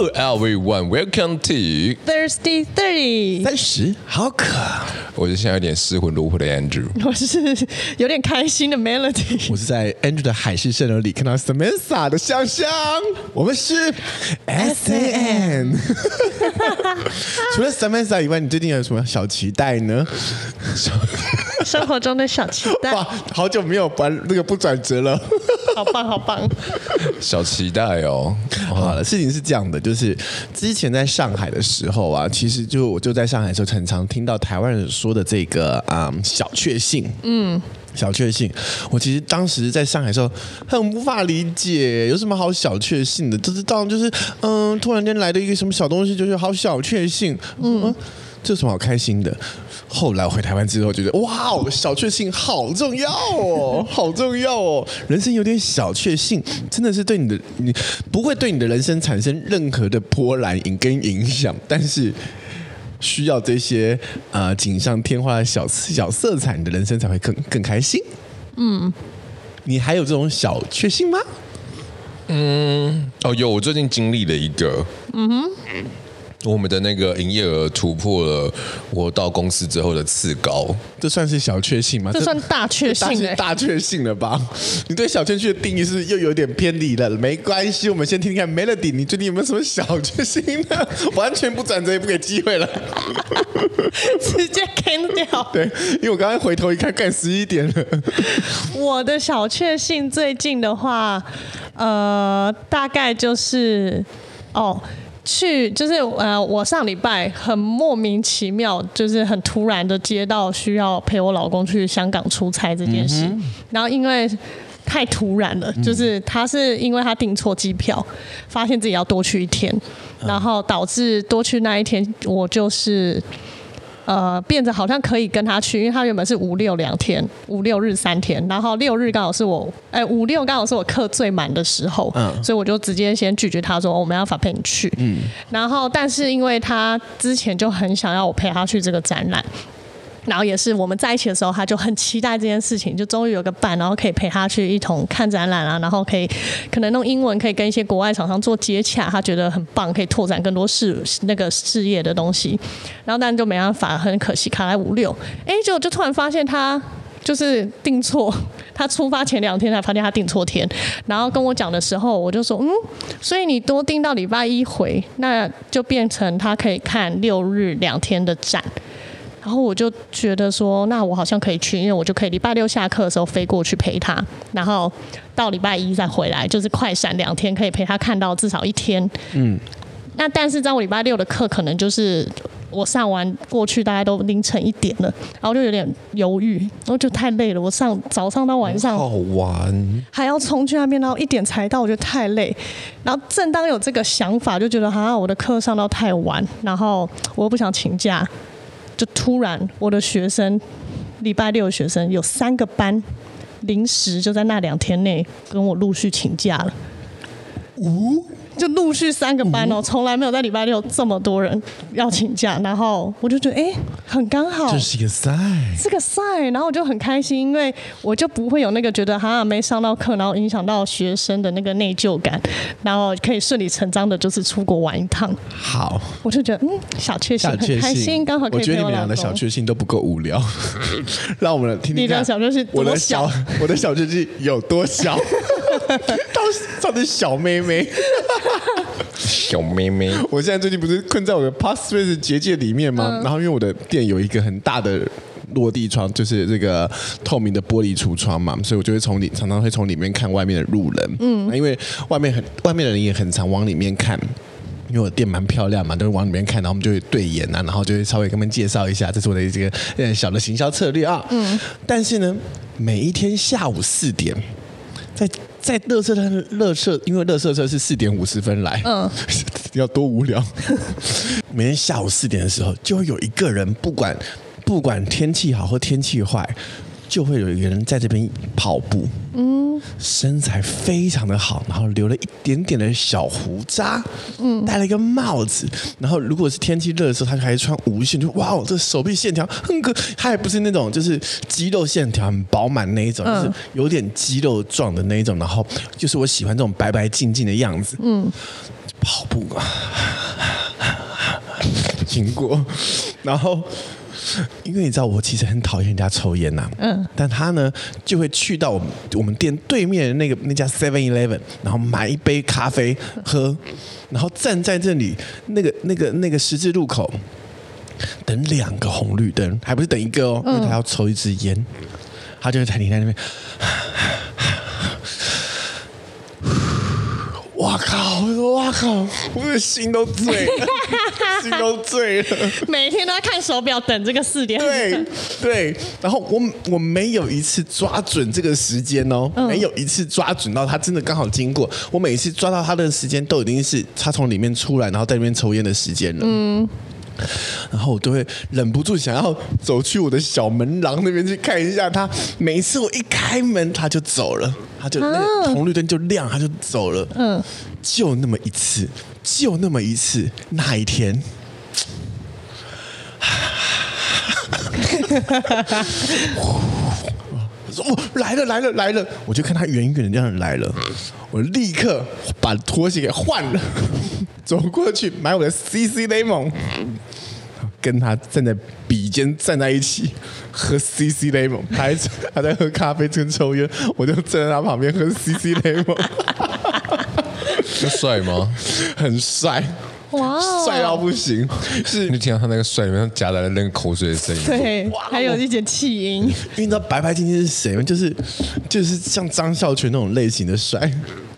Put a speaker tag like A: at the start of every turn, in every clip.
A: Hello everyone, welcome to
B: Thirsty Thirty。
C: 三十好渴，
A: 我是现在有点失魂落魄的 Andrew，
B: 我是有点开心的 Melody。
C: 我是在 Andrew 的海市蜃楼里看到 Samantha 的香香。我们是 SAN。除了 Samantha 以外，你最近有什么小期待呢？
B: 生活中的小期待。
C: 哇，好久没有把那个不转折了。
B: 好棒，好棒。
A: 小期待哦。
C: 好了，事情是这样的，就是之前在上海的时候啊，其实就我就在上海的时候，很常听到台湾人说的这个啊、嗯、小确幸。嗯，小确幸。我其实当时在上海的时候，很无法理解有什么好小确幸的，就知道就是嗯，突然间来的一个什么小东西，就是好小确幸。嗯，这有什么好开心的？后来我回台湾之后，觉得哇，小确幸好重要哦，好重要哦！人生有点小确幸，真的是对你的你不会对你的人生产生任何的波澜跟影响，但是需要这些呃锦上添花的小小色彩，你的人生才会更更开心。嗯，你还有这种小确幸吗？
A: 嗯，哦，有，我最近经历了一个，嗯哼。我们的那个营业额突破了我到公司之后的次高，
C: 这算是小确幸吗？
B: 这算大确幸哎，
C: 大确幸了吧？你对小确幸的定义是又有点偏离了。没关系，我们先听听看 Melody，你最近有没有什么小确幸呢？完全不转折，也不给机会了，
B: 直接 can 掉。
C: 对，因为我刚刚回头一看，干十一点了。
B: 我的小确幸最近的话，呃，大概就是哦。去就是呃，我上礼拜很莫名其妙，就是很突然的接到需要陪我老公去香港出差这件事，嗯、然后因为太突然了，就是他是因为他订错机票，发现自己要多去一天，然后导致多去那一天，我就是。呃，变得好像可以跟他去，因为他原本是五六两天，五六日三天，然后六日刚好是我，哎，五六刚好是我课最满的时候，嗯，所以我就直接先拒绝他说，我没办法陪你去，嗯，然后但是因为他之前就很想要我陪他去这个展览。然后也是我们在一起的时候，他就很期待这件事情，就终于有个伴，然后可以陪他去一同看展览啊，然后可以可能用英文可以跟一些国外厂商做接洽，他觉得很棒，可以拓展更多事那个事业的东西。然后但就没办法，很可惜卡在五六，哎，就就突然发现他就是订错，他出发前两天才发现他订错天，然后跟我讲的时候，我就说嗯，所以你多订到礼拜一回，那就变成他可以看六日两天的展。然后我就觉得说，那我好像可以去，因为我就可以礼拜六下课的时候飞过去陪他，然后到礼拜一再回来，就是快闪两天，可以陪他看到至少一天。嗯。那但是在我礼拜六的课，可能就是我上完过去，大概都凌晨一点了，然后就有点犹豫，然后就太累了。我上早上到晚上，好玩，还要冲去那边，然后一点才到，我觉得太累。然后正当有这个想法，就觉得好像我的课上到太晚，然后我又不想请假。就突然，我的学生礼拜六的学生有三个班，临时就在那两天内跟我陆续请假了。就陆续三个班哦，从来没有在礼拜六这么多人要请假，然后我就觉得哎，很刚好，
C: 这是一个赛，
B: 是个赛，然后我就很开心，因为我就不会有那个觉得好像没上到课，然后影响到学生的那个内疚感，然后可以顺理成章的就是出国玩一趟。
C: 好，我
B: 就觉得嗯，小确幸，很开心，刚好可以。
C: 我觉得你们俩的小确幸都不够无聊，让我们来听听看，
B: 你的小确幸？
C: 我的小，我的小确幸有多小？到 到底小妹妹。
A: 小妹妹，
C: 我现在最近不是困在我的 Passphrase 结界里面吗？嗯、然后因为我的店有一个很大的落地窗，就是这个透明的玻璃橱窗嘛，所以我就会从里常常会从里面看外面的路人。嗯，因为外面很外面的人也很常往里面看，因为我的店蛮漂亮嘛，都是往里面看，然后我们就会对眼啊，然后就会稍微跟他们介绍一下，这是我的这个小的行销策略啊。嗯，但是呢，每一天下午四点，在在乐色车，乐色，因为乐色车是四点五十分来，嗯，要多无聊。每天下午四点的时候，就会有一个人，不管不管天气好或天气坏，就会有一个人在这边跑步，嗯，身材非常的好，然后留了一点点的小胡渣，嗯，戴了一个帽子，然后如果是天气热的时候，他就还穿无线，就哇哦，这手臂线条很可，他也不是那种就是肌肉线条很饱满那一种，就是有点肌肉状的那一种，然后就是我喜欢这种白白净净的样子，嗯，跑步啊，经过，然后。因为你知道我其实很讨厌人家抽烟呐，嗯，但他呢就会去到我们我们店对面的那个那家 Seven Eleven，然后买一杯咖啡喝，然后站在这里那个那个那个十字路口等两个红绿灯，还不是等一个哦，因为他要抽一支烟，他就会在你在那边。哇靠！我说哇靠！我的心都醉了，心都醉了。
B: 每天都在看手表，等这个四点。
C: 对对，然后我我没有一次抓准这个时间哦，嗯、没有一次抓准到他真的刚好经过。我每次抓到他的时间，都已经是他从里面出来，然后在里面抽烟的时间了。嗯。然后我都会忍不住想要走去我的小门廊那边去看一下他。每次我一开门，他就走了，他就那个红绿灯就亮，他就走了。嗯，就那么一次，就那么一次，那一天。我说：“哦，来了，来了，来了！”我就看他远远的这样来了，我立刻把拖鞋给换了，走过去买我的 CC Lemon，跟他站在比肩站在一起喝 CC Lemon，他还他在喝咖啡跟抽烟，我就站在他旁边喝 CC Lemon，
A: 帅吗？
C: 很帅。哇，帅到不行！是
A: 你听到他那个帅里面夹杂了那个口水的声音，
B: 对，哇还有一点气音。
C: 因为你知道白白净净是谁吗？就是就是像张孝全那种类型的帅。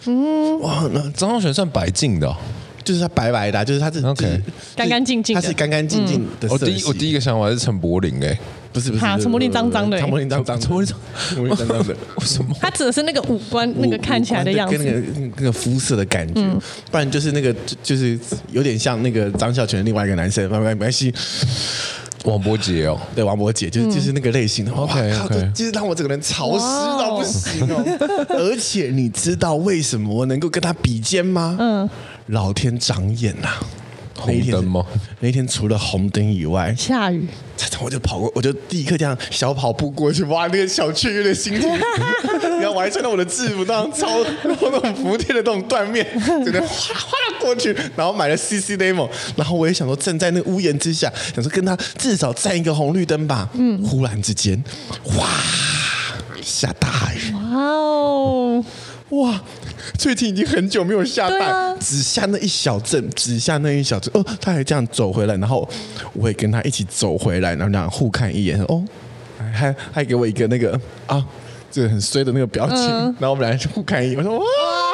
A: 嗯，哇，那张孝全算白净的，哦，
C: 就是他白白的，啊，就是他是 OK
B: 干干净净，
C: 他是干干净净的，嗯。
A: 我第一我第一个想法是陈柏霖哎。
C: 不是不是，
B: 陈柏霖脏脏的，
C: 陈柏霖脏脏，陈柏霖脏。脏的，为什么？
B: 他指的是那个五官，那个看起来的样子，
C: 跟那个那个肤色的感觉，不然就是那个就是有点像那个张孝全的另外一个男生，没没没关系，
A: 王柏杰哦，
C: 对，王柏杰就是就是那个类型的
A: ，OK OK，
C: 就是让我整个人潮湿到不行哦，而且你知道为什么我能够跟他比肩吗？嗯，老天长眼呐。
A: 红灯吗？
C: 那天除了红灯以外，
B: 下雨，
C: 我就跑过，我就立刻这样小跑步过去，哇，那个小雀跃的心情，然后我还穿到我的制服，那样超，然后那种服帖的那种缎面，就这样哗啦过去，然后买了 CC Lemon，然后我也想说站在那屋檐之下，想说跟他至少站一个红绿灯吧，嗯，忽然之间，哇，下大雨，哇哦，哇。最近已经很久没有下蛋，啊、只下那一小阵，只下那一小阵。哦，他还这样走回来，然后我会跟他一起走回来，然后这样互看一眼。哦，还还给我一个那个啊，这个很衰的那个表情。嗯、然后我们俩就互看一眼。我说哇，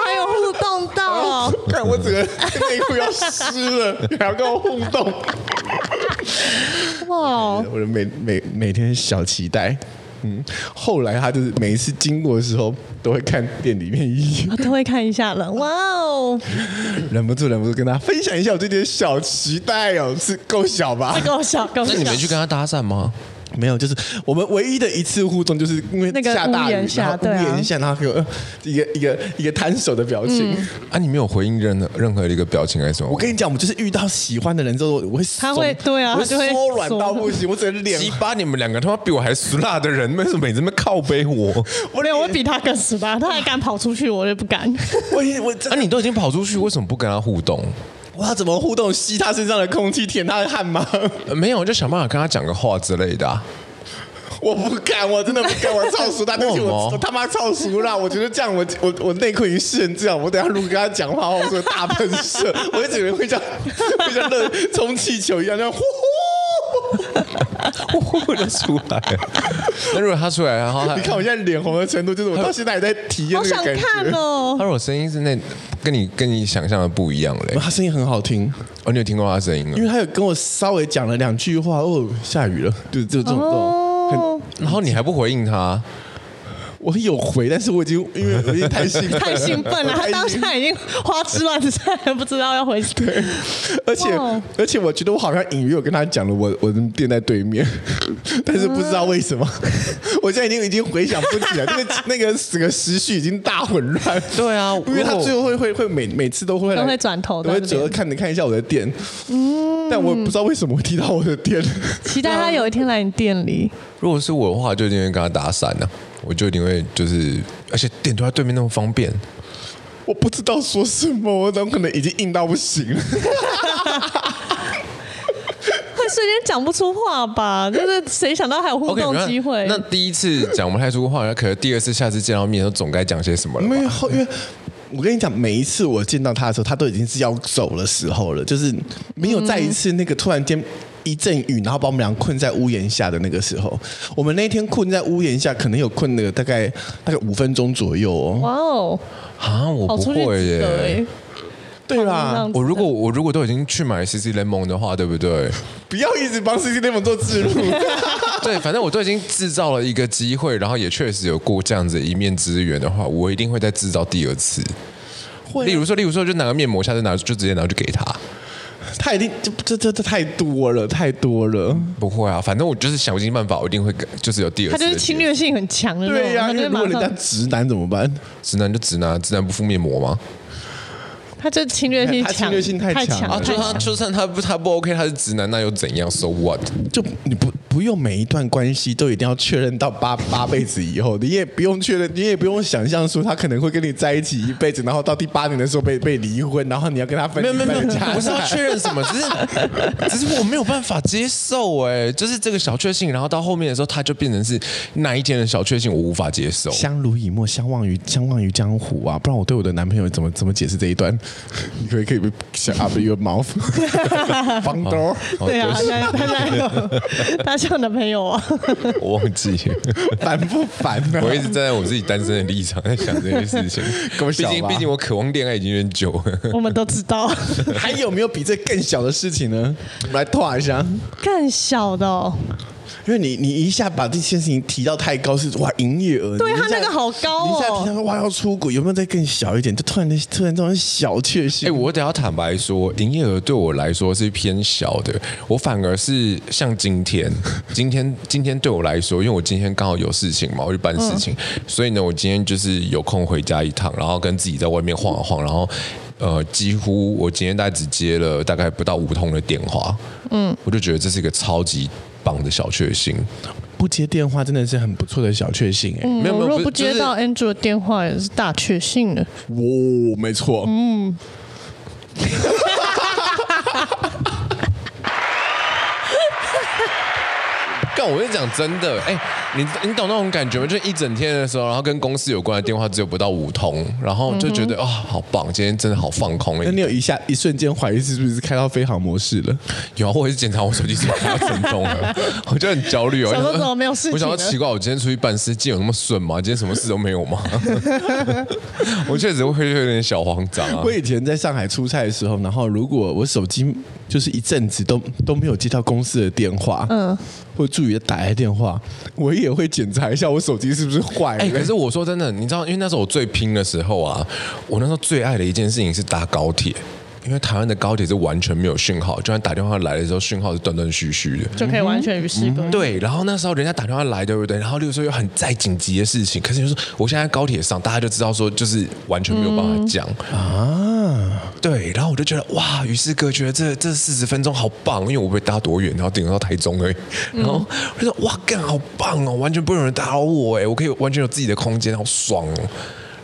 B: 还有互动到，
C: 看我整个 内裤要湿了，你还要跟我互动。哇，我的每每每天小期待。嗯，后来他就是每一次经过的时候，都会看店里面一眼，
B: 都会看一下了。哇哦，
C: 忍不住忍不住跟他分享一下我这点小期待哦，是够小吧？
B: 够小，够小。
A: 那你没去跟他搭讪吗？
C: 没有，就是我们唯一的一次互动，就是因为下大雨，然后屋檐下，然后给我一个一个一个摊手的表情。
A: 啊，你没有回应任何任何的一个表情还是什么？
C: 我跟你讲，我们就是遇到喜欢的人之后，我会
B: 他会对啊，
C: 我会缩软到不行，我整个脸。
A: 激巴你们两个他妈比我还死辣的人，为什么每次在靠背我？
B: 我连我比他更死辣，他还敢跑出去，我就不敢。
C: 我我
A: 啊，你都已经跑出去，为什么不跟他互动？
C: 我要怎么互动？吸他身上的空气，舔他的汗吗？
A: 没有，我就想办法跟他讲个话之类的啊。
C: 我不敢，我真的不敢，我超熟，他对不起我，我他妈超熟啦！我觉得这样我，我我我内裤已经湿成这样，我等下如果跟他讲话，我说大喷射，我一整个人会像会像热充气球一样，这样呼呼 呼呼的出来。
A: 那如果他出来，然后他
C: 你看我现在脸红的程度，就是我到现在还在体验那个感觉。
B: 看哦，
A: 他如果声音是那跟你跟你想象的不一样嘞，
C: 他声音很好听。
A: 哦，你有听过他声音吗？
C: 因为他有跟我稍微讲了两句话。哦，下雨了，就就这种这种。
A: 然后你还不回应他，
C: 我有回，但是我已经因为我已经太兴奋
B: 太兴奋了，他当下已经花枝乱颤，不知道要回。
C: 对，而且
B: Wow
C: 而且我觉得我好像隐约有跟他讲了我，我我的店在对面，但是不知道为什么，我现在已经已经回想不起来，那个那个整个时序已经大混乱。
A: 对啊，
C: 因为他最后会会会每每次都会来
B: 都会转头
C: 都会
B: 在那边
C: 转头看看一下我的店，嗯，但我不知道为什么会提到我的店，
B: 期待他有一天来你店里。
A: 如果是我的话，就今天跟他打伞呢、啊，我就一定会就是，而且点都在对面那么方便。
C: 我不知道说什么，我怎么可能已经硬到不行了？
B: 会瞬间讲不出话吧？就是谁想到还有互动机会？
A: 那那第一次讲不太出话，那可能第二次、下次见到面都总该讲些什么了吧？
C: 因为后因为。我跟你讲，每一次我见到他的时候，他都已经是要走的时候了，就是没有再一次那个突然间一阵雨，然后把我们俩困在屋檐下的那个时候。我们那天困在屋檐下，可能有困了大概大概五分钟左右哦。
B: 哇哦，
A: 啊，我不会耶。
B: 耶！
C: 对啦，
A: 我如果我如果都已经去买 CC Lemon 的话，对不对？
C: 不要一直帮 CC Lemon 做置入。
A: 对，反正我都已经制造了一个机会，然后也确实有过这样子一面之缘的话，我一定会再制造第二次。
C: 会啊
A: 例如说，例如说，就拿个面膜，下次拿就直接拿去给他。
C: 他一定就这这这太多了，太多了。
A: 不会啊，反正我就是想尽办法，我一定会给，就是有第二次。
B: 他就是侵略性很强的那种。
C: 对呀、啊，
B: 他就是
C: 因为如果人家直男怎么办？
A: 直男就直男，直男不敷面膜吗？
B: 他这侵略性强，
C: 他侵略性太
B: 强
A: 啊，就他就算他不他不 OK，他是直男，那又怎样？So what？
C: 就你不不用每一段关系都一定要确认到八八辈子以后，你也不用确认，你也不用想象说他可能会跟你在一起一辈子，然后到第八年的时候被被离婚，然后你要跟他分
A: 没有没有没有，不是要确认什么，只是 只是我没有办法接受哎，就是这个小确幸，然后到后面的时候，他就变成是那一天的小确幸，我无法接受。
C: 相濡以沫，相忘于相忘于江湖啊！不然我对我的男朋友怎么怎么解释这一段？你可以可以 shut up your mouth，房东。
B: 对啊，他他有他是我 男朋友啊。
A: 我忘记，
C: 烦不烦呢、啊？
A: 我一直站在我自己单身的立场在想这件事情。毕竟毕竟我渴望恋爱已经有点久了。
B: 我们都知道。
C: 还有没有比这更小的事情呢？我们来拓一下。
B: 更小的、哦。
C: 因为你你一下把这件事情提到太高，是哇营业额，
B: 对他那个好高哦。
C: 你一下提到哇要出轨，有没有再更小一点？就突然的突然这种小确幸。
A: 哎，我得要坦白说，营业额对我来说是偏小的。我反而是像今天，今天今天对我来说，因为我今天刚好有事情嘛，我去办事情，嗯、所以呢，我今天就是有空回家一趟，然后跟自己在外面晃一晃，然后呃，几乎我今天大概只接了大概不到五通的电话，嗯，我就觉得这是一个超级。棒的小确幸，
C: 不接电话真的是很不错的小确幸哎、欸。
B: 嗯、
A: 没有没有，
B: 如果不接到 Andrew 的电话也是大确幸的。
C: 哇、哦，没错。嗯。
A: 但我跟你讲真的，哎、欸，你你懂那种感觉吗？就一整天的时候，然后跟公司有关的电话只有不到五通，然后就觉得啊、嗯哦，好棒，今天真的好放空。
C: 那你有一下一瞬间怀疑是不是开到飞航模式了？
A: 有啊，我也是检查我手机是不是开到震动了，我就很焦虑哦。
B: 想说怎么没有事情？
A: 我想到奇怪，我今天出去办事，竟有那么顺吗？今天什么事都没有吗？我确实会有点小慌张啊。
C: 我以前在上海出差的时候，然后如果我手机就是一阵子都都没有接到公司的电话，嗯。会助理打来电话，我也会检查一下我手机是不是坏了。哎、
A: 可是我说真的，你知道，因为那时候我最拼的时候啊，我那时候最爱的一件事情是搭高铁。因为台湾的高铁是完全没有讯号，就算打电话来的时候，讯号是断断续续的，
B: 就可以完全与世隔绝。
A: 对，然后那时候人家打电话来，对不对？然后例如说有很再紧急的事情，可是就是我现在高铁上，大家就知道说，就是完全没有办法讲、嗯、啊。对，然后我就觉得哇，与世隔绝，这这四十分钟好棒，因为我不会搭多远，然后顶到台中而已。然后我就说哇，干好棒哦，完全不有人打扰我哎，我可以完全有自己的空间，好爽哦。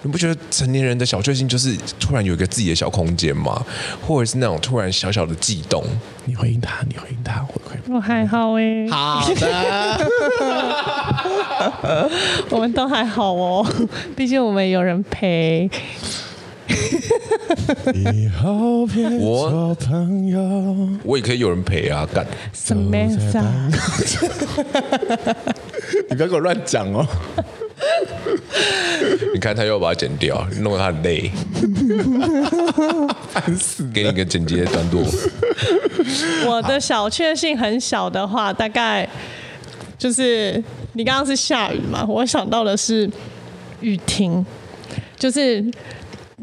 A: 你不觉得成年人的小确幸就是突然有一个自己的小空间吗？或者是那种突然小小的悸动？
C: 你回应他，你回应他，我回应。
B: 我还好哎、欸，
C: 好的，
B: 我们都还好哦，毕竟我们有人陪。
C: 以后别做朋友
A: 我我也可以有人陪啊，干。
B: Samantha，
C: 你不要给我乱讲哦。
A: 你看他又把它剪掉，弄得他很累，
C: 烦死！
A: 给你一个剪辑的段落。
B: 我的小确幸很小的话，大概就是你刚刚是下雨嘛，我想到的是雨停，就是。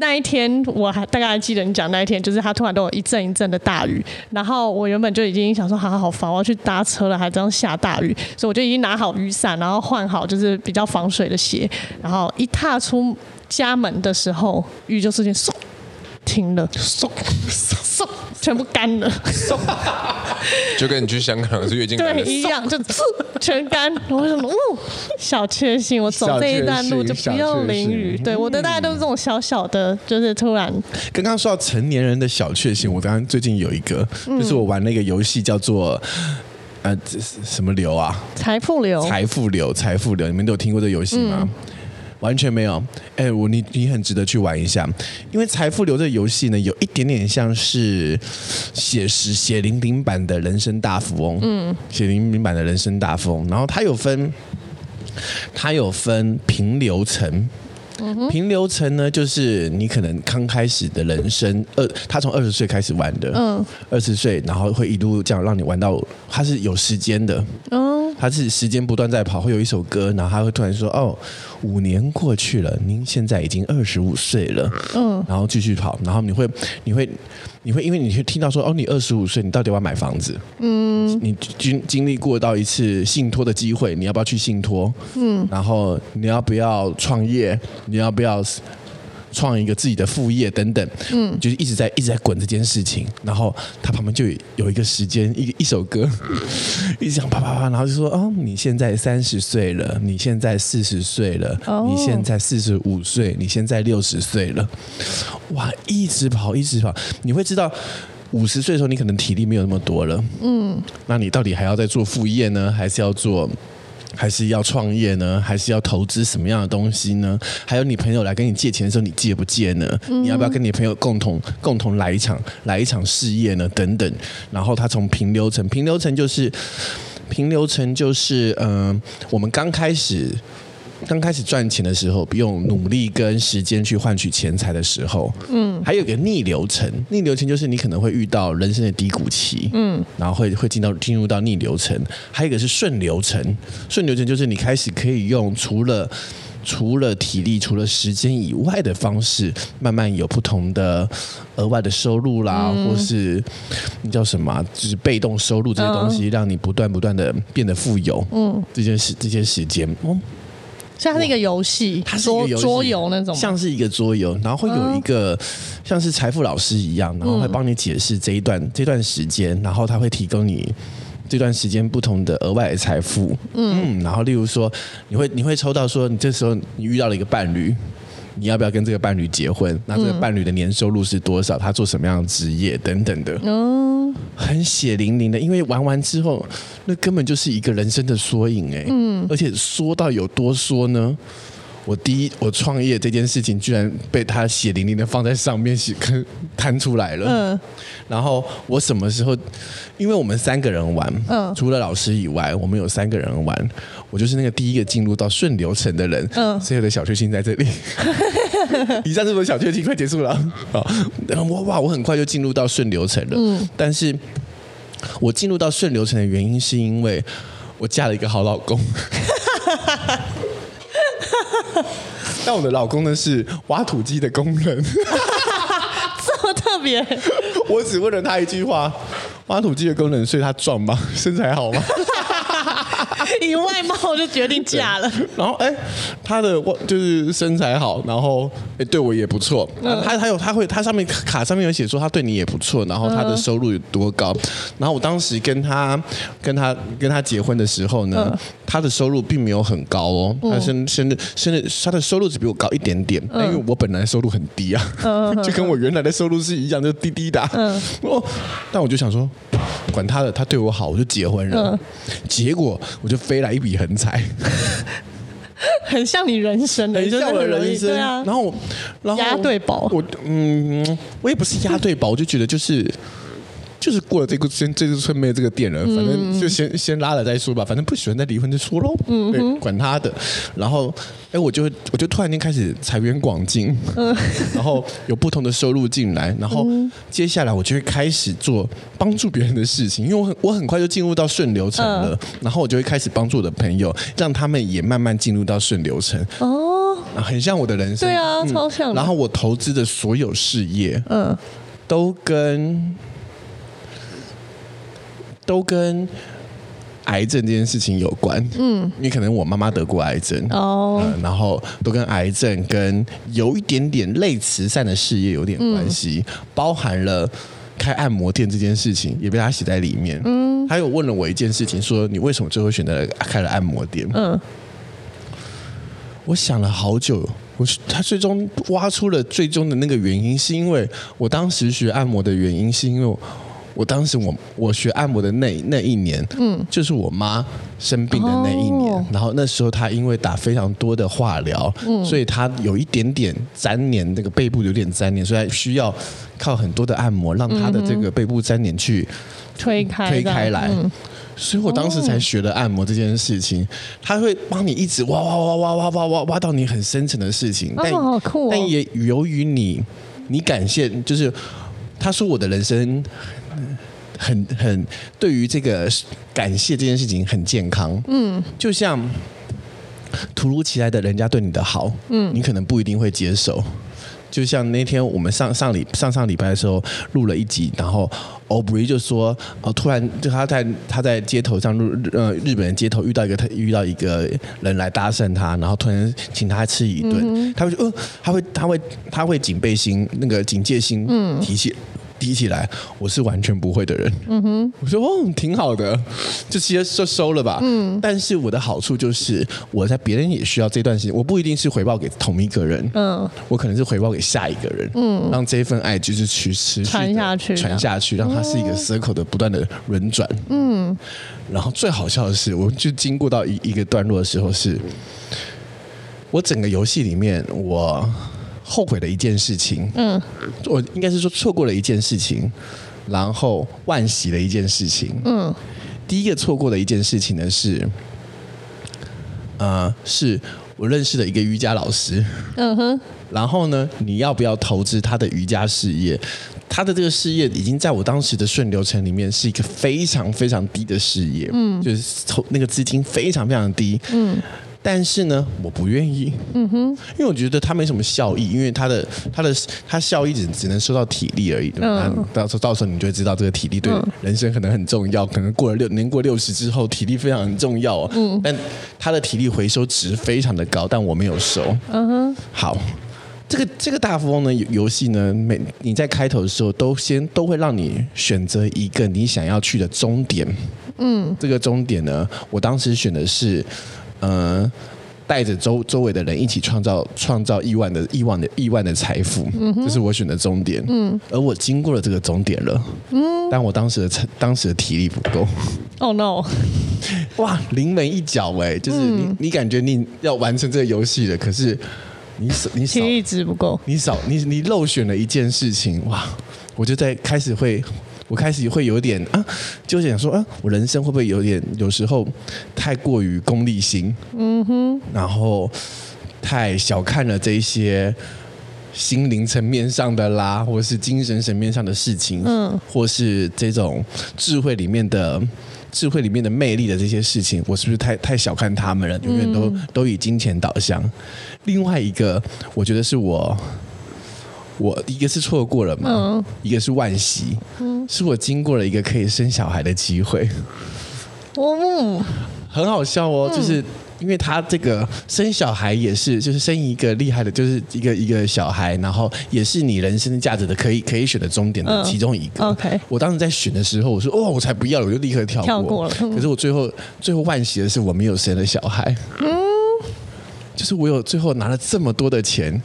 B: 那一天我还大概还记得你讲那一天，就是他突然都有一阵一阵的大雨，然后我原本就已经想说，好好好烦，我要去搭车了，还这样下大雨，所以我就已经拿好雨伞，然后换好就是比较防水的鞋，然后一踏出家门的时候，雨就瞬间嗖停了，嗖嗖。全部干了，
A: 就跟你去香港是月经
B: 对一样，就全干。我想说，哦，小确幸，我走这一段路就不用淋雨。对，我的大家都是这种小小的，就是突然。
C: 刚刚说到成年人的小确幸，我刚刚最近有一个，就是我玩那个游戏叫做呃什么流啊？
B: 财富流，
C: 财富流，财富流，你们都有听过这个游戏吗？完全没有，哎，我你你很值得去玩一下，因为财富流这个游戏呢，有一点点像是写实血淋淋版的人生大富翁，嗯，血淋淋版的人生大富翁，然后它有分，它有分平流层。平流层呢，就是你可能刚开始的人生，二他从二十岁开始玩的，嗯，二十岁，然后会一路这样让你玩到，他是有时间的，嗯，他是时间不断在跑，会有一首歌，然后他会突然说，哦，五年过去了，您现在已经二十五岁了，嗯，然后继续跑，然后你会，你会。你会因为你会听到说哦，你二十五岁，你到底要不要买房子？嗯，你经经历过到一次信托的机会，你要不要去信托？嗯，然后你要不要创业？你要不要？创一个自己的副业等等，嗯，就是一直在一直在滚这件事情，然后他旁边就有一个时间，一一首歌，一直讲啪啪啪，然后就说哦，你现在三十岁了，你现在四十岁了，哦，你现在四十五岁，你现在六十岁了，哇，一直跑一直跑，你会知道五十岁的时候你可能体力没有那么多了，嗯，那你到底还要再做副业呢，还是要做？还是要创业呢？还是要投资什么样的东西呢？还有你朋友来跟你借钱的时候，你借不借呢？你要不要跟你朋友共同共同来一场来一场事业呢？等等。然后他从平流层，平流层就是平流层就是嗯、呃，我们刚开始。刚开始赚钱的时候，不用努力跟时间去换取钱财的时候，嗯，还有一个逆流程，逆流程就是你可能会遇到人生的低谷期，嗯，然后会会进到进入到逆流程，还有一个是顺流程，顺流程就是你开始可以用除了除了体力、除了时间以外的方式，慢慢有不同的额外的收入啦，嗯、或是那叫什么，就是被动收入这些东西，让你不断不断的变得富有，嗯，这件事这些时间，嗯。
B: 像是一个游戏，它是一个，桌游那种，
C: 像是一个桌游，然后会有一个像是财富老师一样，然后会帮你解释这一段、嗯、这段时间，然后他会提供你这段时间不同的额外的财富，嗯，嗯，然后例如说，你会你会抽到说，你这时候你遇到了一个伴侣。你要不要跟这个伴侣结婚？那这个伴侣的年收入是多少？他做什么样的职业？等等的，嗯，很血淋淋的。因为玩完之后，那根本就是一个人生的缩影哎，嗯，而且缩到有多缩呢？我第一，我创业这件事情居然被他血淋淋的放在上面，写摊出来了。嗯，然后我什么时候？因为我们三个人玩，嗯，除了老师以外，我们有三个人玩。我就是那个第一个进入到顺流程的人。嗯，所有的小确幸在这里。以上是我的小确幸，快结束了。好，然后我哇，我很快就进入到顺流程了。嗯，但是我进入到顺流程的原因，是因为我嫁了一个好老公。但我的老公呢，是挖土机的工人，
B: 这么特别。
C: 我只问了他一句话：挖土机的工人，所以他壮吗？身材好吗？
B: 以外貌就决定嫁了。
C: 然后哎，他的就是身材好，然后哎对我也不错。嗯、他还有他会他上面卡上面有写说他对你也不错，然后他的收入有多高。然后我当时跟他跟他跟他结婚的时候呢，嗯、他的收入并没有很高哦，他甚甚至甚至他的收入只比我高一点点。嗯、因为我本来收入很低啊，嗯、就跟我原来的收入是一样，就滴滴的。嗯，哦，但我就想说，管他的，他对我好，我就结婚了。嗯、结果我就。飞来一笔横财，
B: 很像你人生的，
C: 很像我的人生。
B: 啊、
C: 然后，然后
B: 押对宝，
C: 我嗯，我也不是押对宝，我就觉得就是。就是过了这个村这个村没有这个店了，反正就先先拉了再说吧，反正不喜欢再离婚再说喽，嗯、对，管他的。然后，哎，我就我就突然间开始财源广进，嗯、然后有不同的收入进来，然后接下来我就会开始做帮助别人的事情，因为我很我很快就进入到顺流程了，嗯、然后我就会开始帮助我的朋友，让他们也慢慢进入到顺流程。哦。很像我的人生。
B: 对啊，超像。
C: 然后我投资的所有事业，嗯，都跟都跟癌症这件事情有关。嗯，因为可能我妈妈得过癌症哦，然后都跟癌症跟有一点点类慈善的事业有点关系，包含了。开按摩店这件事情也被他写在里面。嗯，他有问了我一件事情，说你为什么最后选择开了按摩店？嗯，我想了好久，我他最终挖出了最终的那个原因，是因为我当时学按摩的原因，是因为我。当时我我学按摩的那那一年，嗯，就是我妈生病的那一年，哦、然后那时候她因为打非常多的化疗，嗯，所以她有一点点粘连，那个背部有点粘连，所以需要靠很多的按摩，让她的这个背部粘连去推开推开来，嗯、所以我当时才学了按摩这件事情，他会帮你一直挖挖挖挖挖挖挖挖到你很深层的事情，但、哦、好酷哦、但也由于你你感谢，就是他说我的人生。很很对于这个感谢这件事情很健康，嗯，就像突如其来的人家对你的好，嗯，你可能不一定会接受。就像那天我们上上礼上上礼拜的时候录了一集，然后 Aubrey 就说，哦，突然就他在他在街头上路呃日本人街头遇到一个他遇到一个人来搭讪他，然后突然请他吃一顿，嗯、他会呃他会他会他会警备心那个警戒心提起。嗯提起来，我是完全不会的人。嗯哼，我说哦，挺好的，就直接就收了吧。嗯，但是我的好处就是，我在别人也需要这段时间，我不一定是回报给同一个人。嗯，我可能是回报给下一个人。嗯，让这份爱就是去持续传下去，传下去，让它是一个 circle 的不断的轮转。嗯，然后最好笑的是，我就经过到一一个段落的时候是，是我整个游戏里面我。后悔的一件事情，嗯，我应该是说错过了一件事情，然后万喜的一件事情，嗯，第一个错过的一件事情呢是，呃，是我认识的一个瑜伽老师，嗯哼，然后呢，你要不要投资他的瑜伽事业？他的这个事业已经在我当时的顺流程里面是一个非常非常低的事业，嗯，就是投那个资金非常非常低，嗯。但是呢，我不愿意，嗯哼，因为我觉得它没什么效益，因为它的它的它效益只只能收到体力而已？嗯、到时候到时候你就会知道这个体力对人生可能很重要，可能过了六年过六十之后，体力非常很重要，嗯，但它的体力回收值非常的高，但我没有收，嗯哼，好，这个这个大富翁的游戏呢，每你在开头的时候都先都会让你选择一个你想要去的终点，嗯，这个终点呢，我当时选的是。嗯，带着周周围的人一起创造创造亿万的亿万的亿万的财富，嗯、哼这是我选的终点。嗯，而我经过了这个终点了，嗯，但我当时的当时的体力不够。Oh no！哇，临门一脚哎，就是你、嗯、你感觉你要完成这个游戏了，可是你少你少体力值不够，你少你你漏选了一件事情，哇！我就在开始会。我开始会有点啊，就想说啊，我人生会不会有点有时候太过于功利心？嗯哼，然后太小看了这一些心灵层面上的啦，或是精神层面上的事情，嗯，或是这种智慧里面的智慧里面的魅力的这些事情，我是不是太太小看他们了？永远都都以金钱导向。另外一个，我觉得是我。我一个是错过了嘛，嗯、一个是惋惜，嗯、是我经过了一个可以生小孩的机会。哦，很好笑哦，嗯、就是因为他这个生小孩也是，就是生一个厉害的，就是一个一个小孩，然后也是你人生价值的可以可以选的终点的其中一个。嗯、OK，我当时在选的时候，我说哦，我才不要了，我就立刻跳过，跳过了。嗯、可是我最后最后万喜的是我没有生了小孩。嗯，就是我有最后拿了这么多的钱。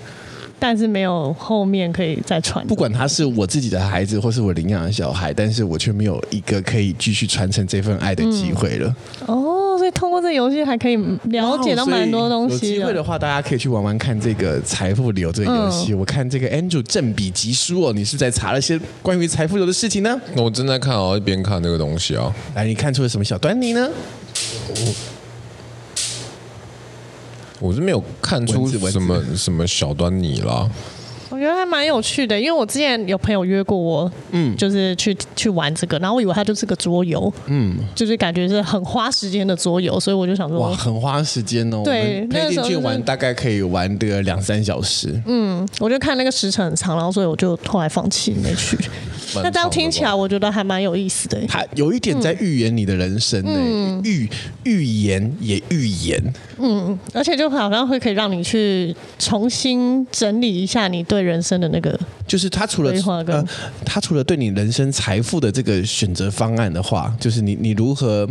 B: 但是没有后面可以再传。
C: 不管他是我自己的孩子，或是我领养的小孩，但是我却没有一个可以继续传承这份爱的机会了。
B: 嗯、哦，所以通过这个游戏还可以了解到蛮多东西。有
C: 机会的话，大家可以去玩玩看这个财富流这个游戏。嗯、我看这个 Andrew 正比疾书哦，你是在查了些关于财富流的事情呢？
A: 我正在看哦，一边看那个东西哦。
C: 来，你看出了什么小端倪呢？
A: 我是没有看出什么什么小端倪啦。
B: 我觉得还蛮有趣的，因为我之前有朋友约过我，嗯，就是去去玩这个，然后我以为它就是个桌游，嗯，就是感觉是很花时间的桌游，所以我就想说，
C: 哇，很花时间哦。
B: 对，
C: 那进去玩大概可以玩个两三小时。
B: 嗯，我就看那个时程很长，然后所以我就后来放弃没去。那这样听起来，我觉得还蛮有意思的。
C: 它有一点在预言你的人生呢，预预言也预言。
B: 嗯，而且就好像会可以让你去重新整理一下你对。对人生的那个，
C: 就是他除了呃，他除了对你人生财富的这个选择方案的话，就是你你如何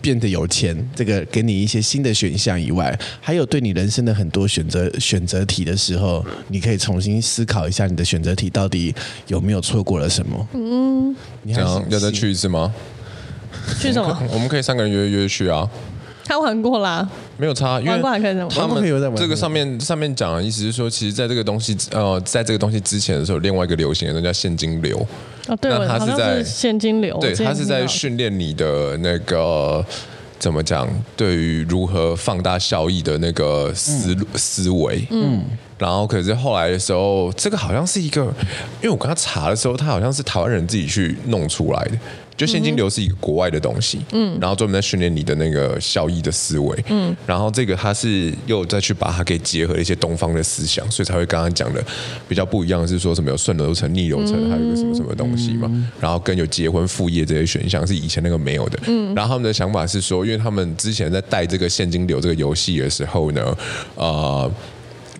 C: 变得有钱，这个给你一些新的选项以外，还有对你人生的很多选择选择题的时候，你可以重新思考一下你的选择题到底有没有错过了什么。嗯，
A: 你想要再去一次吗？
B: 去什么？
A: 我们可以三个人约约去啊。
B: 他玩过啦，
A: 没有差，因为他
C: 们
A: 这个上面上面讲的意思是说，其实在这个东西呃，在这个东西之前的时候，另外一个流行的叫现金流。
B: 哦，对，他是在现金流，
A: 对，他是在训练你的那个怎么讲，对于如何放大效益的那个思路、嗯、思维。嗯，然后可是后来的时候，这个好像是一个，因为我跟他查的时候，他好像是台湾人自己去弄出来的。就现金流是一个国外的东西，嗯，然后专门在训练你的那个效益的思维，嗯，然后这个它是又再去把它给结合了一些东方的思想，所以才会刚刚讲的比较不一样，是说什么有顺流程、逆流程，还有一个什么什么东西嘛，然后跟有结婚、副业这些选项是以前那个没有的，嗯，然后他们的想法是说，因为他们之前在带这个现金流这个游戏的时候呢，呃。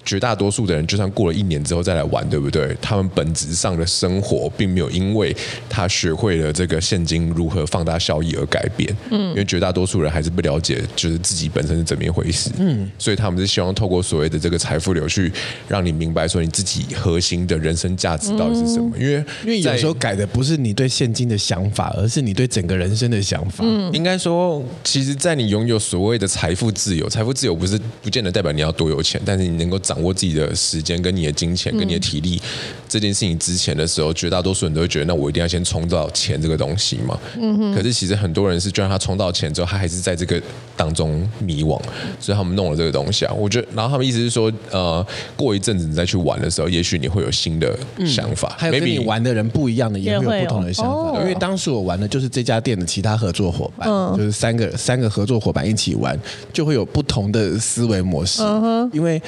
A: 绝大多数的人，就算过了一年之后再来玩，对不对？他们本质上的生活并没有因为他学会了这个现金如何放大效益而改变。嗯，因为绝大多数人还是不了解，就是自己本身是怎么一回事。嗯，所以他们是希望透过所谓的这个财富流去让你明白，说你自己核心的人生价值到底是什么。因为
C: 因为有时候改的不是你对现金的想法，而是你对整个人生的想法。
A: 嗯，应该说，其实，在你拥有所谓的财富自由，财富自由不是不见得代表你要多有钱，但是你能够掌握。握自己的时间、跟你的金钱、跟你的体力、嗯、这件事情之前的时候，绝大多数人都会觉得，那我一定要先冲到钱这个东西嘛。嗯哼。可是其实很多人是，就让他冲到钱之后，他还是在这个当中迷惘，所以他们弄了这个东西啊。我觉得，然后他们意思是说，呃，过一阵子你再去玩的时候，也许你会有新的想法。
C: 还有跟你玩的人不一样的，也会有不同的想法。
B: 哦、
C: 因为当时我玩的就是这家店的其他合作伙伴，嗯、就是三个三个合作伙伴一起玩，就会有不同的思维模式。嗯。因为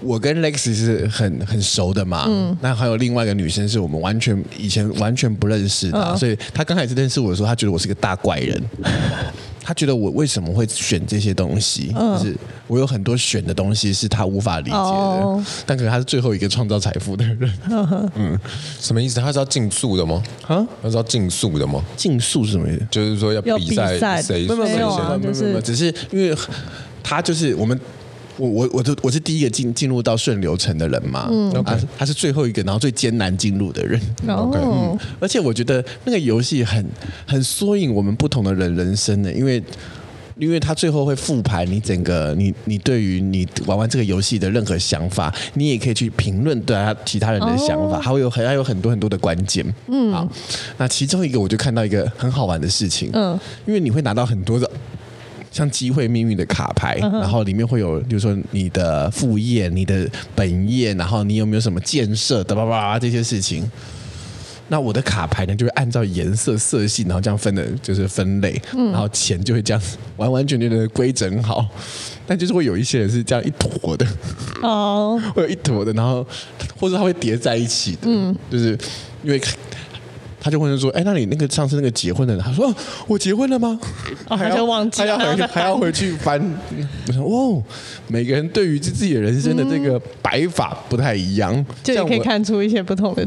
C: 我跟 Lexi 是很很熟的嘛，嗯，那还有另外一个女生是我们完全以前完全不认识的，嗯、所以她刚开始认识我的时候，她觉得我是个大怪人，她觉得我为什么会选这些东西，嗯、就是我有很多选的东西是她无法理解的，哦、但可能她是最后一个创造财富的人，嗯，嗯
A: 什么意思？她是要竞速的吗？啊，她是要竞速的吗？
C: 竞速是什么意思？
A: 就是说要比赛谁谁先？
C: 没有啊，就是只是因为她就是我们。我我我就我是第一个进进入到顺流程的人嘛，嗯，他他是最后一个，然后最艰难进入的人，OK，嗯，而且我觉得那个游戏很很缩影我们不同的人人生的，因为因为他最后会复盘你整个你你对于你玩完这个游戏的任何想法，你也可以去评论对他其他人的想法，还会有还有很多很多的关键，嗯，好，那其中一个我就看到一个很好玩的事情，嗯，因为你会拿到很多的。像机会命运的卡牌，然后里面会有，比如说你的副业、你的本业，然后你有没有什么建设的吧吧这些事情。那我的卡牌呢，就会按照颜色、色系，然后这样分的，就是分类，然后钱就会这样完完全全的规整好。但就是会有一些人是这样一坨的，哦，会有一坨的，然后或者它会叠在一起的，嗯，就是因为。他就问他说：“哎，那你那个上次那个结婚的人，他说我结婚了吗？
B: 哦，还要忘记，
C: 还要回去，还要回去翻。我说哦，每个人对于自己的人生的这个摆法不太一样，
B: 就也可以看出一些不同的。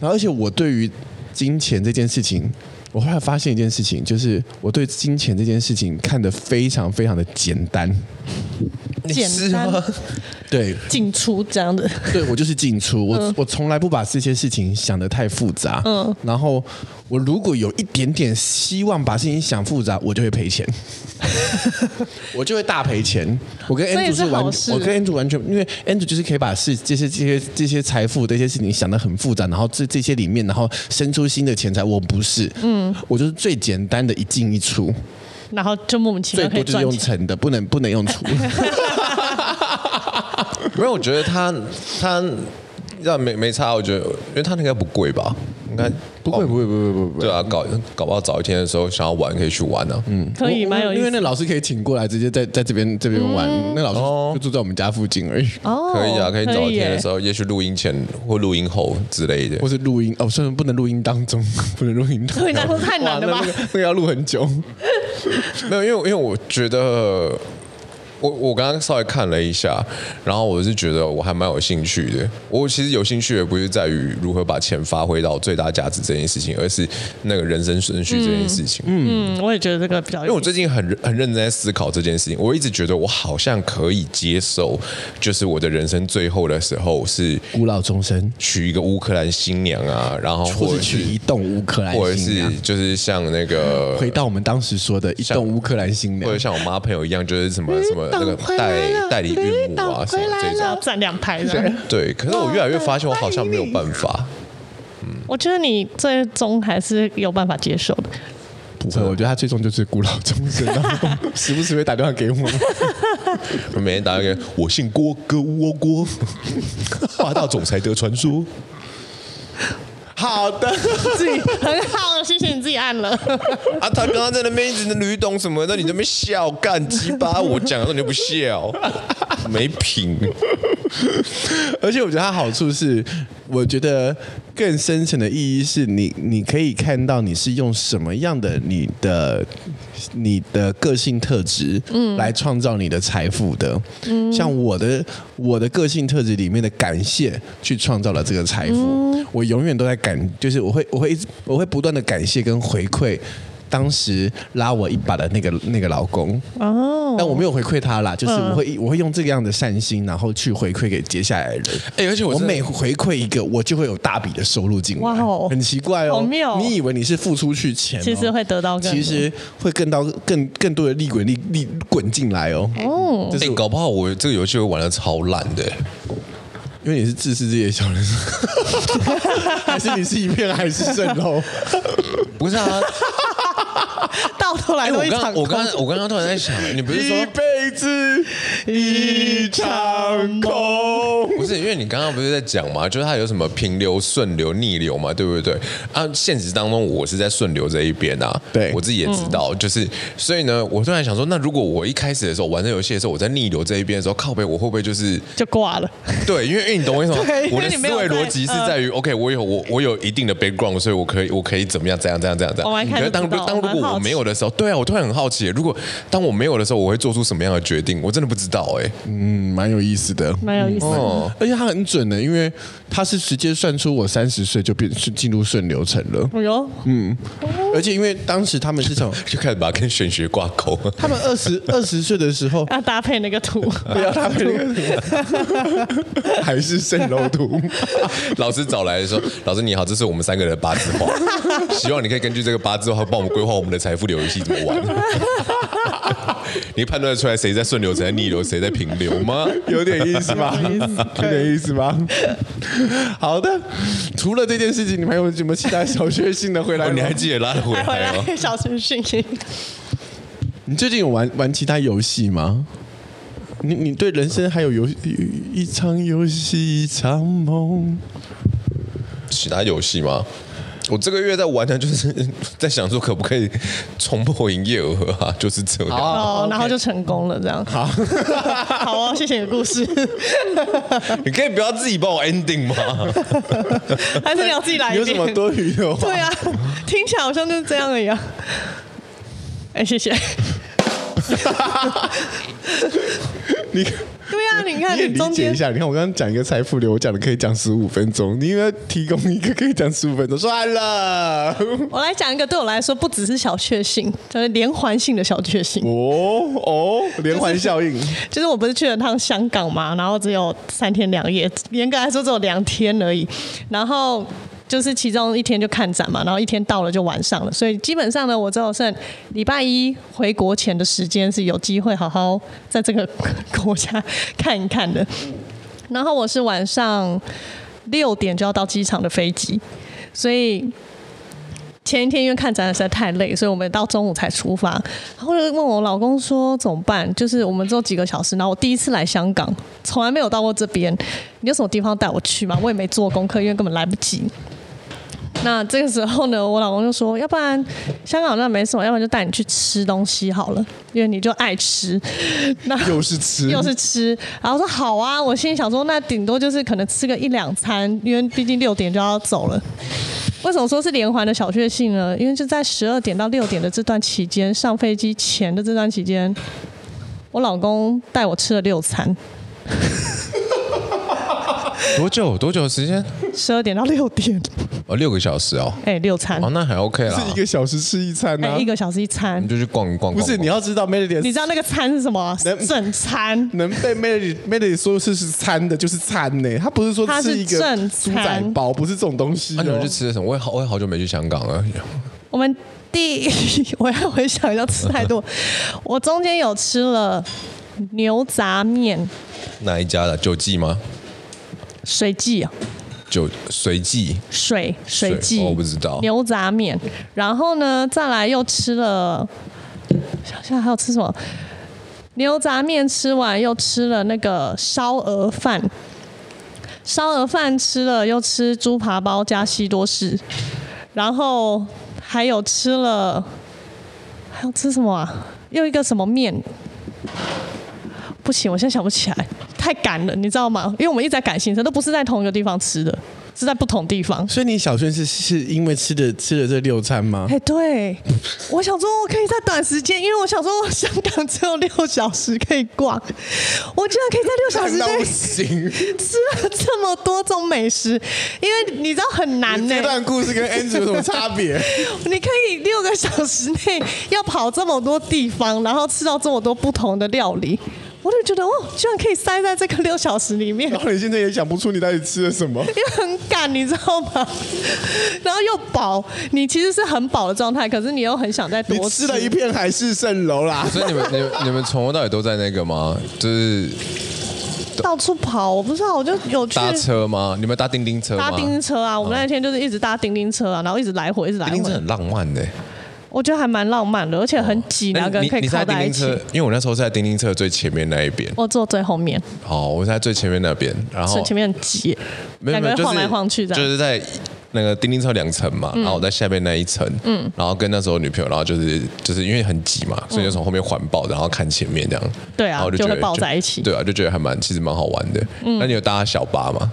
C: 然后，而且我对于金钱这件事情，我后来发现一件事情，就是我对金钱这件事情看得非常非常的简单。”
B: 简单，
C: 对，
B: 进出这样的，
C: 对，我就是进出，我、嗯、我从来不把这些事情想得太复杂，嗯，然后我如果有一点点希望把事情想复杂，我就会赔钱，我就会大赔钱。我跟 Andrew 是完，我跟 Andrew 完全，因为 Andrew 就是可以把事这些这些这些财富这些事情想得很复杂，然后这这些里面，然后生出新的钱财。我不是，嗯，我就是最简单的一进一出。
B: 然后就莫名其妙
C: 最多就是用乘的，不能不能用除。
A: 因为，我觉得他他要没没差，我觉得，因为他那个不贵吧？应该
C: 不会不会不会不会。
A: 对啊，搞搞不好早一天的时候想要玩可以去玩呢。嗯，
B: 可以蛮有意思。
C: 因为那老师可以请过来，直接在在这边这边玩。那老师就住在我们家附近而已。
B: 哦，
A: 可以啊，可以早一天的时候，也许录音前或录音后之类的，
C: 或是录音哦，虽然不能录音当中，不能录音。
B: 录音当中太难了吧？
C: 那个要录很久。
A: 没有，因为因为我觉得。我我刚刚稍微看了一下，然后我是觉得我还蛮有兴趣的。我其实有兴趣的不是在于如何把钱发挥到最大价值这件事情，而是那个人生顺序这件事情。
B: 嗯，嗯，我也觉得这个比较。因
A: 为我最近很很认真在思考这件事情，我一直觉得我好像可以接受，就是我的人生最后的时候是
C: 孤老终生，
A: 娶一个乌克兰新娘啊，然后或者
C: 娶一栋乌克兰新娘，
A: 或者是就是像那个
C: 回到我们当时说的一栋乌克兰新娘，
A: 或者像我妈朋友一样，就是什么什么。那个代代理孕母啊，什么这种
B: 站两排的，
A: 对。可是我越来越发现，我好像没有办法。
B: 嗯，我觉得你最终还是有办法接受的。
C: 不会，我觉得他最终就是孤老终生，然后时不时会打电话给我。
A: 我每天打电话给我，姓郭，哥窝郭，霸道总裁的传说。
C: 好的，
B: 自己很好，谢谢你自己按了。
A: 啊，他刚刚在那边一直的吕董什么的，你这边笑干鸡巴，我讲的时候你就不笑，没品。
C: 而且我觉得它好处是，我觉得更深层的意义是你，你可以看到你是用什么样的你的你的个性特质，嗯，来创造你的财富的。嗯，像我的我的个性特质里面的感谢，去创造了这个财富。嗯，我永远都在感，就是我会我会一直我会不断的感谢跟回馈。当时拉我一把的那个那个老公哦，但我没有回馈他啦，就是我会我会用这个样的善心，然后去回馈给接下来的人。哎，而且我每回馈一个，我就会有大笔的收入进来。哇哦，很奇怪哦，你以为你是付出去钱，
B: 其实会得到，
C: 其实会更到更更多的利滚利利滚进来哦。哦，
A: 哎，搞不好我这个游戏会玩的超烂的，
C: 因为你是自私这些小人，还是你是一片海市蜃楼？
A: 不是啊。
B: 到头来都一场空。
A: 我刚我刚刚突然在想，你不是说
C: 一辈子一场空？
A: 因为你刚刚不是在讲嘛，就是它有什么平流、顺流、逆流嘛，对不对？啊，现实当中我是在顺流这一边啊，
C: 对，
A: 我自己也知道，就是所以呢，我突然想说，那如果我一开始的时候玩这游戏的时候，我在逆流这一边的时候，靠背我会不会就是
B: 就挂了？
A: 对，因为因为你懂我意思吗？我的思维逻辑是在于，OK，我有我我有一定的 background，所以我可以我可以怎么样？这样这样这样这样。
B: 我可是
A: 当当如果我没有的时候，对啊，我突然很好奇，如果当我没有的时候，我会做出什么样的决定？我真的不知道哎。
C: 嗯，蛮有意思的，
B: 蛮有意思的。
C: 哦，而且他很准的，因为他是直接算出我三十岁就变进入顺流程了。哎呦，嗯，而且因为当时他们是从
A: 就开始把它跟玄学挂钩。
C: 他们二十 二十岁的时候
B: 要搭配那个图，
C: 不要搭配那个图，还是蜃楼图。
A: 老师找来的时候，老师你好，这是我们三个人的八字画，希望你可以根据这个八字画帮我们规划我们的财富流游戏怎么玩。你判断出来谁在顺流，谁在逆流，谁在平流吗？
C: 有点意思吗？有点意思吗？好的，除了这件事情，你们还有什么其他小确幸的回来？
A: 你还记得拉得回来吗？
B: 小确幸。
C: 你最近有玩玩其他游戏吗？你你对人生还有游一场游戏一场梦？
A: 其他游戏吗？我这个月在玩的，就是 在想说可不可以冲破营业额啊，就是这样。
B: 哦，然后就成功了，这样。好，好哦，谢谢你的故事。
A: 你可以不要自己帮我 ending 吗？
B: 还是你要自己来？
C: 有什么多余的话？
B: 对啊，听起来好像就是这样的样。哎，谢谢。
C: 你。
B: 对啊，你看，
C: 你也理解一下。你看，我刚刚讲一个财富流，我讲的可以讲十五分钟，你应该提供一个可以讲十五分钟，算了。
B: 我来讲一个，对我来说不只是小确幸，就是连环性的小确幸。
C: 哦哦，连环效应。
B: 就是，就是我不是去了趟香港嘛，然后只有三天两夜，严格来说只有两天而已，然后。就是其中一天就看展嘛，然后一天到了就晚上了，所以基本上呢，我只有剩礼拜一回国前的时间是有机会好好在这个国家看一看的。然后我是晚上六点就要到机场的飞机，所以前一天因为看展览实在太累，所以我们到中午才出发。然后就问我老公说怎么办？就是我们只有几个小时，然后我第一次来香港，从来没有到过这边，你有什么地方带我去吗？我也没做功课，因为根本来不及。那这个时候呢，我老公就说：“要不然香港那没什么，要不然就带你去吃东西好了，因为你就爱吃。”那
C: 又是吃，
B: 又是吃。然后说：“好啊。”我心里想说：“那顶多就是可能吃个一两餐，因为毕竟六点就要走了。”为什么说是连环的小确幸呢？因为就在十二点到六点的这段期间，上飞机前的这段期间，我老公带我吃了六餐。
A: 多久？多久的时间？
B: 十二点到六点。
A: 哦，六个小时哦。
B: 哎、欸，六餐。
A: 哦，那还 OK 啦。
C: 是一个小时吃一餐呢、啊
B: 欸？一个小时一餐。
A: 你就去逛一逛，逛。
C: 不是，你要知道 Melody，
B: 你知道那个餐是什么？
C: 能
B: 正餐。
C: 能被 Melody Melody 说是是餐的，就是餐呢。他不是说吃一个猪仔包，不是这种东西、哦。
A: 那、啊、你们去吃的什么？我也好，我也好久没去香港了。
B: 我们第，我要回想一下，吃太多。我中间有吃了牛杂面。
A: 哪一家的？九记吗？
B: 水记啊，
A: 就随记
B: 水水记，
A: 我不知道。
B: 牛杂面，然后呢，再来又吃了，想想还有吃什么？牛杂面吃完又吃了那个烧鹅饭，烧鹅饭吃了又吃猪扒包加西多士，然后还有吃了，还有吃什么啊？又一个什么面？不行，我现在想不起来。太赶了，你知道吗？因为我们一直在赶行程，都不是在同一个地方吃的，是在不同地方。
C: 所以你小轩是是因为吃的吃了这六餐吗？
B: 哎，对，我想说我可以在短时间，因为我想说香港只有六小时可以逛，我居然可以在六小时内吃了这么多种美食，因为你知道很难呢、欸。
C: 这段故事跟 Andrew 有什么差别？
B: 你可以六个小时内要跑这么多地方，然后吃到这么多不同的料理。我就觉得哦，居然可以塞在这个六小时里面。
C: 然后你现在也想不出你到底吃了什么，
B: 因为很赶，你知道吗？然后又饱，你其实是很饱的状态，可是你又很想再多吃。
C: 你吃了一片海市蜃楼啦。
A: 所以你们、你们、你们从头到尾都在那个吗？就是
B: 到处跑，我不知道，我就有去
A: 搭车吗？你们搭叮叮车吗？
B: 搭叮叮车啊！我们那天就是一直搭叮叮车啊，然后一直来回，一直来回。
A: 叮叮车很浪漫的。
B: 我觉得还蛮浪漫的，而且很挤，两个人可以靠在一起。
A: 因为我那时候是在叮叮车最前面那一边，
B: 我坐最后面。
A: 哦，我在最前面那边，然后
B: 前面很挤，两个人晃来晃去这样。
A: 就是在那个叮叮车两层嘛，然后我在下面那一层，嗯，然后跟那时候女朋友，然后就是就是因为很挤嘛，所以就从后面环抱，然后看前面这样。
B: 对啊，就会抱在一起。
A: 对啊，就觉得还蛮其实蛮好玩的。那你有搭小巴吗？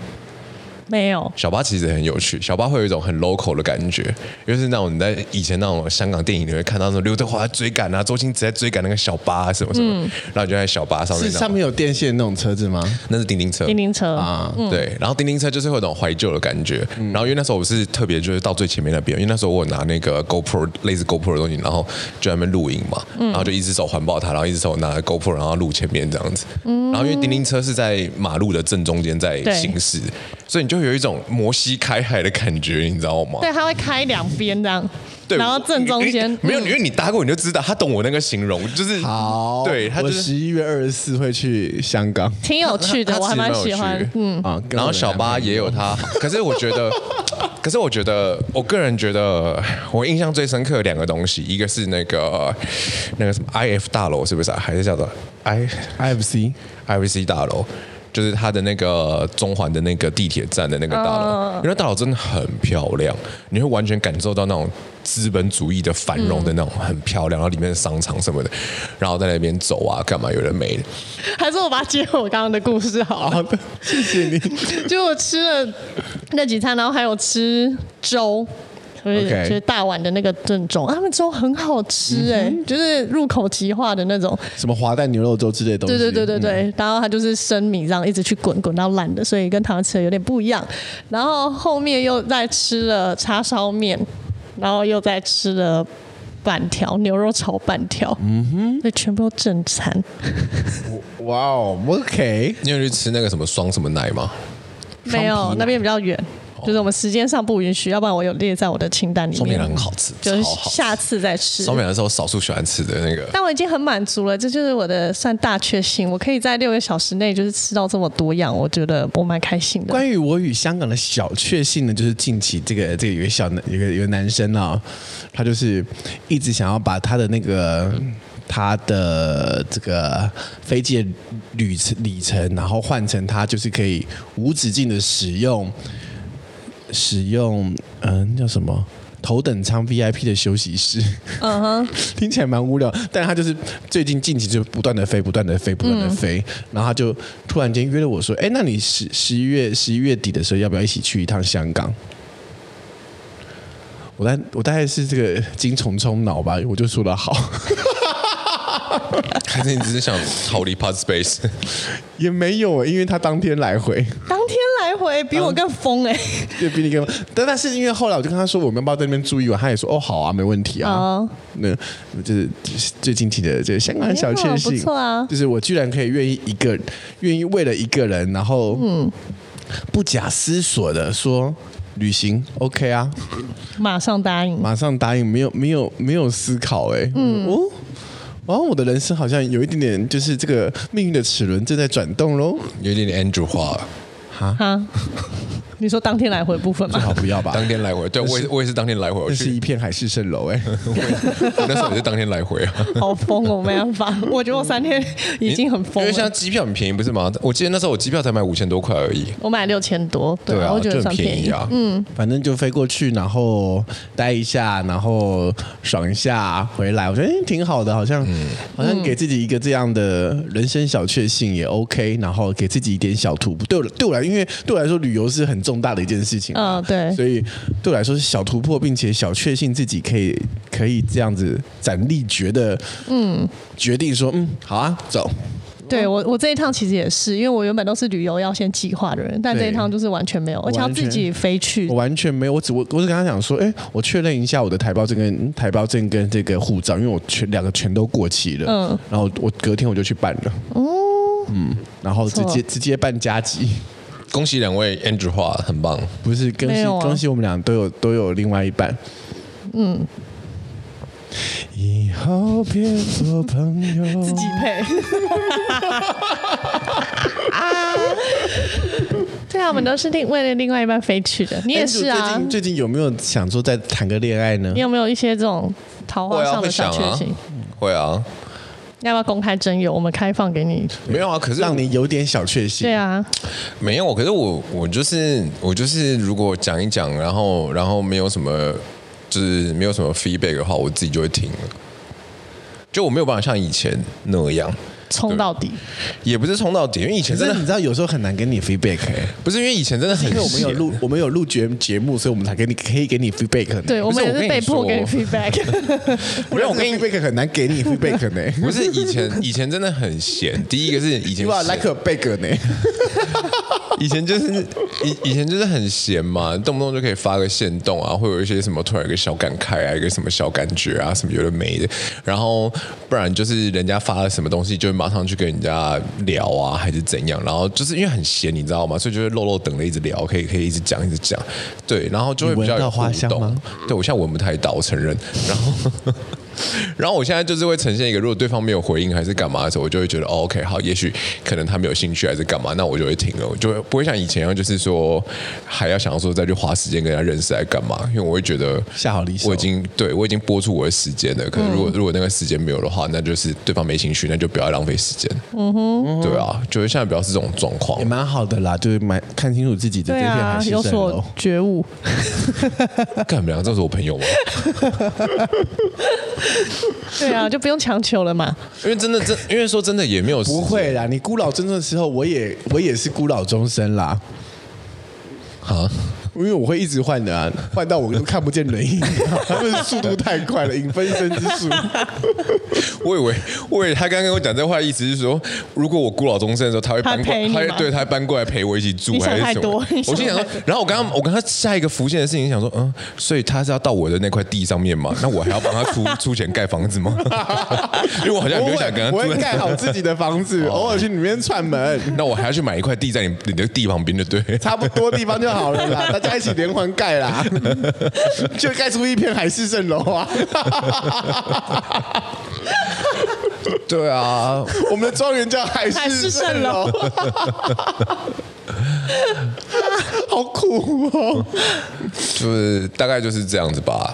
B: 没有，
A: 小巴其实很有趣。小巴会有一种很 local 的感觉，就是那种你在以前那种香港电影里面看到那种刘德华在追赶啊，周星驰在追赶那个小巴啊什么什么，嗯、然后就在小巴上面。是
C: 上面有电线那种车子吗？
A: 那是叮叮车。
B: 叮叮车啊，
A: 嗯、对。然后叮叮车就是会有种怀旧的感觉。嗯、然后因为那时候我是特别就是到最前面那边，因为那时候我有拿那个 GoPro 类似 GoPro 的东西，然后就在那边录影嘛，然后就一只手环抱它，然后一只手拿 GoPro，然后录前面这样子。嗯、然后因为叮叮车是在马路的正中间在行驶，对所以你就有一种摩。西开海的感觉，你知道吗？
B: 对，它会开两边这样，对然后正中间
A: 没有，因为你搭过你就知道，他懂我那个形容，就是
C: 好。
A: 对，他
C: 十一月二十四会去香港，
B: 挺有趣的，我还蛮喜欢。嗯啊，
A: 然后小巴也有他，可是我觉得，可是我觉得，我个人觉得，我印象最深刻的两个东西，一个是那个那个什么 IF 大楼，是不是？啊还是叫做 I
C: IFC
A: IFC 大楼？就是它的那个中环的那个地铁站的那个大楼，因为大楼真的很漂亮，你会完全感受到那种资本主义的繁荣的那种很漂亮，然后里面的商场什么的，然后在那边走啊，干嘛有人没？
B: 还是我把它接回我刚刚的故事好了。
C: 好的，谢谢你。
B: 就我吃了那几餐，然后还有吃粥。Okay. 就是大碗的那个正宗，他们粥很好吃哎、欸，嗯、就是入口即化的那种，
C: 什么滑蛋牛肉粥之类的东西。
B: 对对对对对，嗯、然后它就是生米这样一直去滚滚到烂的，所以跟台湾吃的有点不一样。然后后面又再吃了叉烧面，然后又再吃了板条牛肉炒板条，嗯哼，那全部都正餐。
C: 哇哦，OK，
A: 你有去吃那个什么双什么奶吗？
C: 奶
B: 没有，那边比较远。就是我们时间上不允许，要不然我有列在我的清单里面。
A: 烧饼很好吃，
B: 就是下次再吃。
A: 烧饼是我少数喜欢吃的那个。
B: 但我已经很满足了，这就是我的算大确幸。我可以在六个小时内就是吃到这么多样，我觉得我蛮开心的。
C: 关于我与香港的小确幸呢，就是近期这个这个有个小男有个有个男生啊，他就是一直想要把他的那个。他的这个飞机的旅程里程，然后换成他就是可以无止境的使用，使用嗯叫什么头等舱 VIP 的休息室，嗯哼，听起来蛮无聊，但他就是最近近期就不断的飞，不断的飞，不断的飞，然后他就突然间约了我说，哎，那你十十一月十一月底的时候要不要一起去一趟香港？我大我大概是这个精虫冲脑吧，我就说了好。
A: 还是你只是想逃离 Pod Space？
C: 也没有，因为他当天来回，
B: 当天来回比我更疯哎，
C: 对，比你更疯。但但是因为后来我就跟他说，我们要不要在那边住一晚？他也说哦，好啊，没问题啊。哦、那就是最近期的这个香港小确幸，
B: 不错啊。
C: 就是我居然可以愿意一个，愿意为了一个人，然后嗯，不假思索的说旅行 OK 啊，
B: 马上答应，
C: 马上答应，没有没有没有思考哎，嗯哦。然后我的人生好像有一点点，就是这个命运的齿轮正在转动喽，
A: 有一点点 Andrew 化了，
C: 哈。
B: 你说当天来回部分吗？
C: 最好不要吧。
A: 当天来回，对我也我也是当天来回。
C: 这是一片海市蜃楼哎，
A: 那时候也是当天来回啊。
B: 好疯哦，没办法，我觉得我三天已经很疯了。
A: 因为现在机票很便宜，不是吗？我记得那时候我机票才买五千多块而已。
B: 我买六千多，对啊，我觉得算便宜啊。
C: 嗯，反正就飞过去，然后待一下，然后爽一下，回来，我觉得挺好的，好像好像给自己一个这样的人生小确幸也 OK，然后给自己一点小突破。对我对我来，因为对我来说旅游是很。重大的一件事情，
B: 嗯，对，
C: 所以对我来说是小突破，并且小确幸自己可以可以这样子斩立决的，嗯，决定说，嗯，好啊，走。
B: 对我，我这一趟其实也是，因为我原本都是旅游要先计划的人，但这一趟就是完全没有，而且要自己飞去。
C: 我完全没有，我只我我是跟他讲说，哎，我确认一下我的台胞证跟台胞证跟这个护照，因为我全两个全都过期了，嗯，然后我隔天我就去办了，哦，嗯，然后直接直接办加急。
A: 恭喜两位 Andrew 化很棒，
C: 不是恭喜、啊、恭喜我们俩都有都有另外一半，嗯，以后别做朋友，
B: 自己配，啊，对啊，我们都是另为了另外一半飞去的，你也是啊。
C: 最近最近有没有想说再谈个恋爱呢？
B: 你有没有一些这种桃花上的小确幸？
A: 会啊。
B: 要不要公开征友？我们开放给你。
A: 没有啊，可是
C: 让你有点小确幸。
B: 对啊，
A: 没有。可是我我就是我就是，如果讲一讲，然后然后没有什么，就是没有什么 feedback 的话，我自己就会停了。就我没有办法像以前那样。
B: 冲到底，
A: 也不是冲到底，因为以前真的
C: 你知道有时候很难给你 feedback，欸，
A: 不是因为以前真的很，因为
C: 我们有录我们有录节节目，所以我们才给你可以给你 feedback。
B: 对，我们也是被迫给你 feedback。
C: 不 然我给你 feedback 很难给你 feedback 呢。
A: 不是以前以前真的很闲，第一个是以前
C: 哇 like a bag 呢。
A: 以前就是以以前就是很闲嘛，动不动就可以发个限动啊，会有一些什么突然有个小感慨啊，一个什么小感觉啊，什么有的没的，然后不然就是人家发了什么东西就。马上去跟人家聊啊，还是怎样？然后就是因为很闲，你知道吗？所以就会漏漏等的一直聊，可以可以一直讲一直讲，对，然后就会比较有互动。对，我现在闻不太到，我承认。然后。然后我现在就是会呈现一个，如果对方没有回应还是干嘛的时候，我就会觉得、哦、OK 好，也许可能他没有兴趣还是干嘛，那我就会停了，我就会不会像以前一样，就是说还要想要说再去花时间跟人家认识来干嘛？因为我会觉得
C: 下好离手，
A: 我已经对我已经播出我的时间了。可能如果、嗯、如果那个时间没有的话，那就是对方没兴趣，那就不要浪费时间。嗯哼，对啊，就是现在比较是这种状况，
C: 也蛮好的啦，就是蛮看清楚自己的这片海市蜃楼，有所
B: 觉悟。
A: 干嘛？这是我朋友吗？
B: 对啊，就不用强求了嘛。
A: 因为真的真，因为说真的也没有
C: 不会啦。你孤老终生的时候，我也我也是孤老终生啦。啊。因为我会一直换的啊，换到我都看不见人影，他们速度太快了，影分身之术。
A: 我以为，我以为他刚刚跟我讲这话的意思是说，如果我孤老终生的时候，他会搬过来，他，会对他搬过来陪我一起住，还是什么？我心想说，然后我刚刚我刚刚下一个浮现的事情，想说，嗯，所以他是要到我的那块地上面嘛？那我还要帮他出出钱盖房子吗？因为我好像没有想跟他住，
C: 我会盖好自己的房子，偶尔去里面串门。
A: 那我还要去买一块地在你你的地旁边，就对，
C: 差不多地方就好了啦，大家。在一起连环盖啦，就盖出一片海市蜃楼啊！
A: 对啊，
C: 我们的庄园叫海市蜃楼，好苦哦！
A: 就是大概就是这样子吧。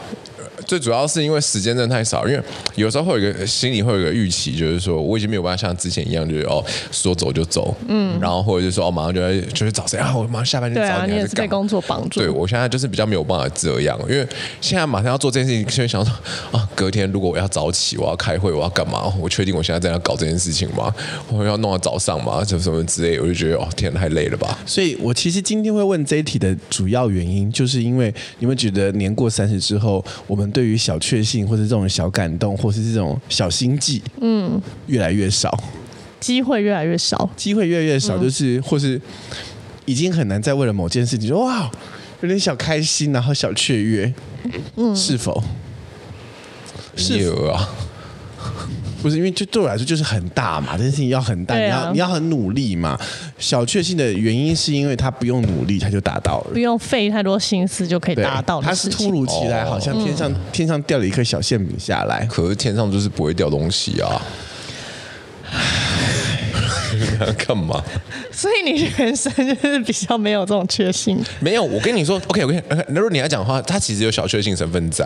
A: 最主要是因为时间真的太少，因为有时候会有一个心里会有一个预期，就是说我已经没有办法像之前一样，就是哦说走就走，嗯，然后或者是说哦马上就要就是找谁啊，我马上下班就找你，对
B: 你也是被工作绑住。
A: 对我现在就是比较没有办法这样，因为现在马上要做这件事情，就想说啊，隔天如果我要早起，我要开会，我要干嘛？我确定我现在在那搞这件事情吗？我要弄到早上吗？什么什么之类，我就觉得哦天，太累了吧。
C: 所以我其实今天会问这一题的主要原因，就是因为你们觉得年过三十之后，我们对于小确幸。或者这种小感动，或是这种小心计，嗯，越来越少，
B: 机会越来越少，
C: 机会越来越少，就是、嗯、或是已经很难再为了某件事情说哇，有点小开心，然后小雀跃，嗯，是否？
A: 是啊。
C: 不是因为就对我来说就是很大嘛，这件事情要很大，啊、你要你要很努力嘛。小确幸的原因是因为他不用努力他就达到了，
B: 不用费太多心思就可以达到。
C: 他是突如其来，好像天上、嗯、天上掉了一颗小馅饼下来，
A: 可是天上就是不会掉东西啊。干嘛？
B: 所以你人生就是比较没有这种确信。
A: 没有，我跟你说，OK，OK，、okay, okay, 如果你要讲的话，它其实有小确幸成分在。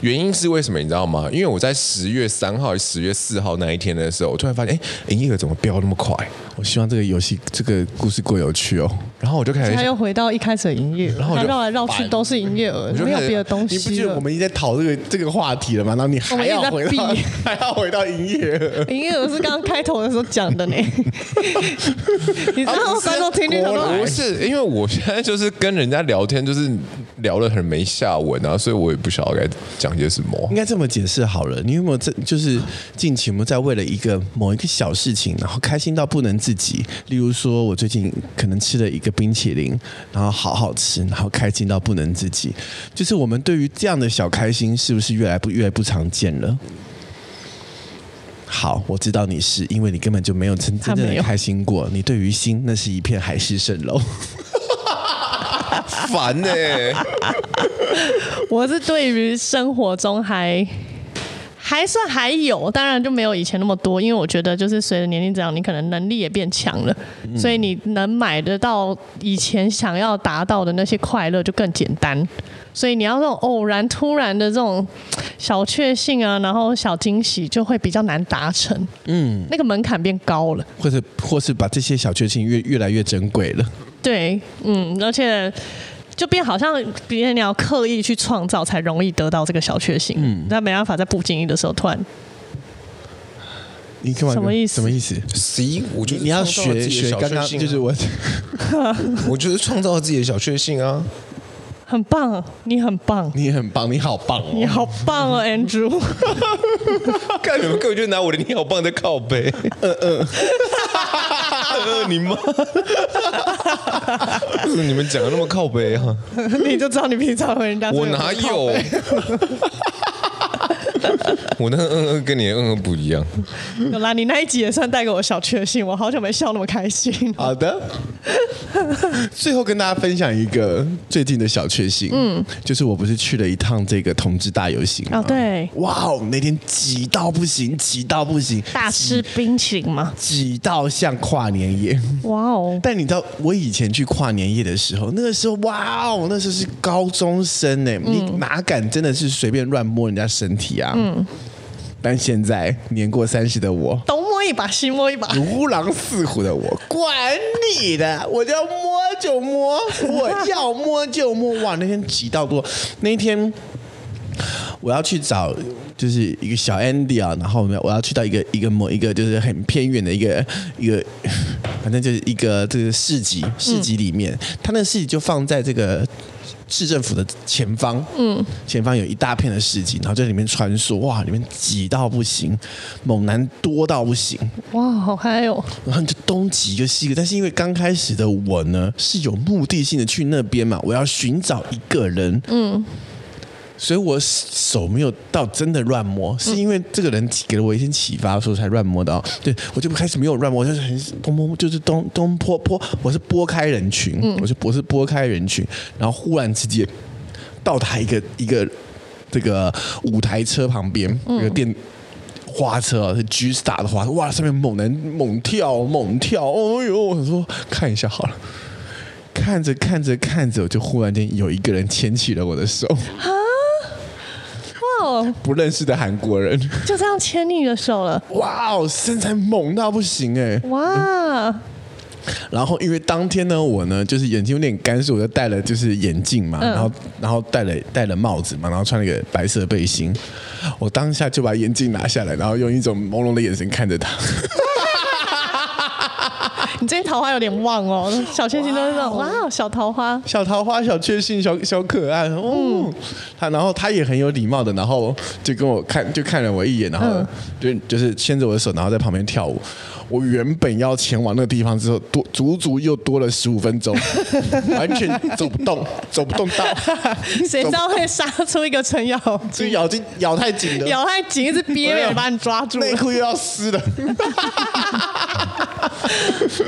A: 原因是为什么？你知道吗？因为我在十月三号、十月四号那一天的时候，我突然发现，哎，营业额怎么飙那么快？我希望这个游戏、这个故事过有趣哦。然后我就开始，他
B: 又回到一开始的营业额，然后绕来绕去都是营业额，没有别的东西。
C: 你不觉得我们已经在讨这个这个话题了吗？然后你还要回到，还要回到营业额？
B: 营业额是刚刚开头的时候讲的呢。你知道观众听听懂吗？
A: 不是，因为我现在就是跟人家聊天，就是聊得很没下文啊，所以我也不晓得该讲些什么。
C: 应该这么解释好了，你有没有这就是近期有没有在为了一个某一个小事情，然后开心到不能自己？例如说，我最近可能吃了一个冰淇淋，然后好好吃，然后开心到不能自己。就是我们对于这样的小开心，是不是越来不越来不常见了？好，我知道你是因为你根本就没有真真正的开心过。你对于心，那是一片海市蜃楼。
A: 烦呢、欸？
B: 我是对于生活中还还算还有，当然就没有以前那么多。因为我觉得，就是随着年龄增长，你可能能力也变强了，嗯、所以你能买得到以前想要达到的那些快乐就更简单。所以你要这种偶然、突然的这种小确幸啊，然后小惊喜，就会比较难达成。嗯，那个门槛变高了，
C: 或者或是把这些小确幸越越来越珍贵了。
B: 对，嗯，而且就变好像别人你要刻意去创造才容易得到这个小确幸。嗯，那没办法在不经意的时候突然。
C: 你干嘛？
B: 什么意思？
C: 什么意思
A: ？C，我觉得
C: 你要学学刚刚就是我，
A: 我觉得创造自己的小确幸啊。
B: 很棒，你很棒，
C: 你很棒，你好棒哦，
B: 你好棒哦，Andrew。
A: 看你们各位就拿我的“你好棒”在靠背。嗯嗯。你妈！不是你们讲的那么靠背啊？
B: 你就知道你平常和人家
A: 我哪有？我那个嗯嗯跟你的嗯嗯不一样。
B: 有啦，你那一集也算带给我小确幸，我好久没笑那么开心。
C: 好的，最后跟大家分享一个最近的小确幸，嗯，就是我不是去了一趟这个同志大游行
B: 哦，对，
C: 哇哦，那天挤到不行，挤到不行，
B: 大吃冰淇淋吗？
C: 挤到像跨年夜，
B: 哇哦！
C: 但你知道我以前去跨年夜的时候，那个时候哇哦，那时候是高中生呢，你哪敢真的是随便乱摸人家身体啊？嗯。但现在年过三十的我，
B: 东摸一把西摸一把，
C: 如狼似虎的我，管你的，我就要摸就摸，我要摸就摸。哇，那天挤到过，那天我要去找就是一个小 Andy 啊，然后呢我要去到一个一个某一个就是很偏远的一个一个，反正就是一个这个市集市集里面，嗯、他那个市集就放在这个。市政府的前方，嗯，前方有一大片的市集，然后在里面穿梭，哇，里面挤到不行，猛男多到不行，
B: 哇，好嗨哦！
C: 然后就东挤就西挤，但是因为刚开始的我呢是有目的性的去那边嘛，我要寻找一个人，嗯，所以我手没有到真的乱摸，是因为这个人给了我一些启发，所以才乱摸到。对，我就开始没有乱摸，我就是很东摸，就是东东拨拨，我是拨开人群，我是我是拨开人群，然后忽然之间到达一个一个这个舞台车旁边，一个电花车是 G Star 的花车，哇，上面猛男猛跳猛跳，哦呦，我说看一下好了。看着看着看着，我就忽然间有一个人牵起了我的手。啊！不认识的韩国人
B: 就这样牵你的手了。
C: 哇哦，身材猛到不行哎！哇！然后因为当天呢，我呢就是眼睛有点干，所以我就戴了就是眼镜嘛，嗯、然后然后戴了戴了帽子嘛，然后穿了一个白色背心。我当下就把眼镜拿下来，然后用一种朦胧的眼神看着他。
B: 你最近桃花有点旺哦，小确幸都是这种哇，哇，小桃花，
C: 小桃花，小确幸，小小可爱哦。嗯、他然后他也很有礼貌的，然后就跟我看，就看了我一眼，然后就就是牵着我的手，然后在旁边跳舞。我原本要前往那个地方之后，多足足又多了十五分钟，完全走不动，走不动道。
B: 谁知道会杀出一个程咬
C: 金？这咬金咬太紧了，
B: 咬太紧，一直憋着把你抓住，
C: 内裤又要湿了。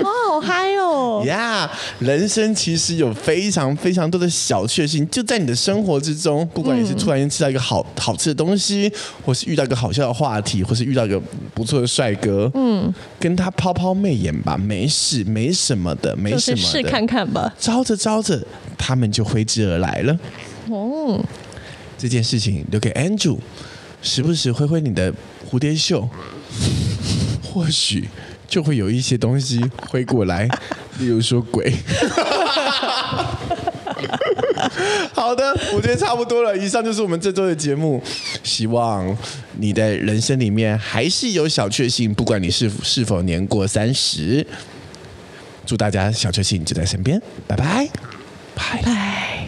B: 哇，好嗨哦！
C: 呀，yeah, 人生其实有非常非常多的小确幸，就在你的生活之中。不管你是突然间吃到一个好好吃的东西，或是遇到一个好笑的话题，或是遇到一个不错的帅哥，嗯，跟他抛抛媚眼吧，没事，没什么的，没什么的，
B: 试看看吧。
C: 招着招着，他们就挥之而来了。哦，这件事情留给 Andrew，时不时挥挥你的蝴蝶袖，或许。就会有一些东西挥过来，例如说鬼。好的，我觉得差不多了。以上就是我们这周的节目。希望你的人生里面还是有小确幸，不管你是是否年过三十。祝大家小确幸就在身边，拜拜，拜拜。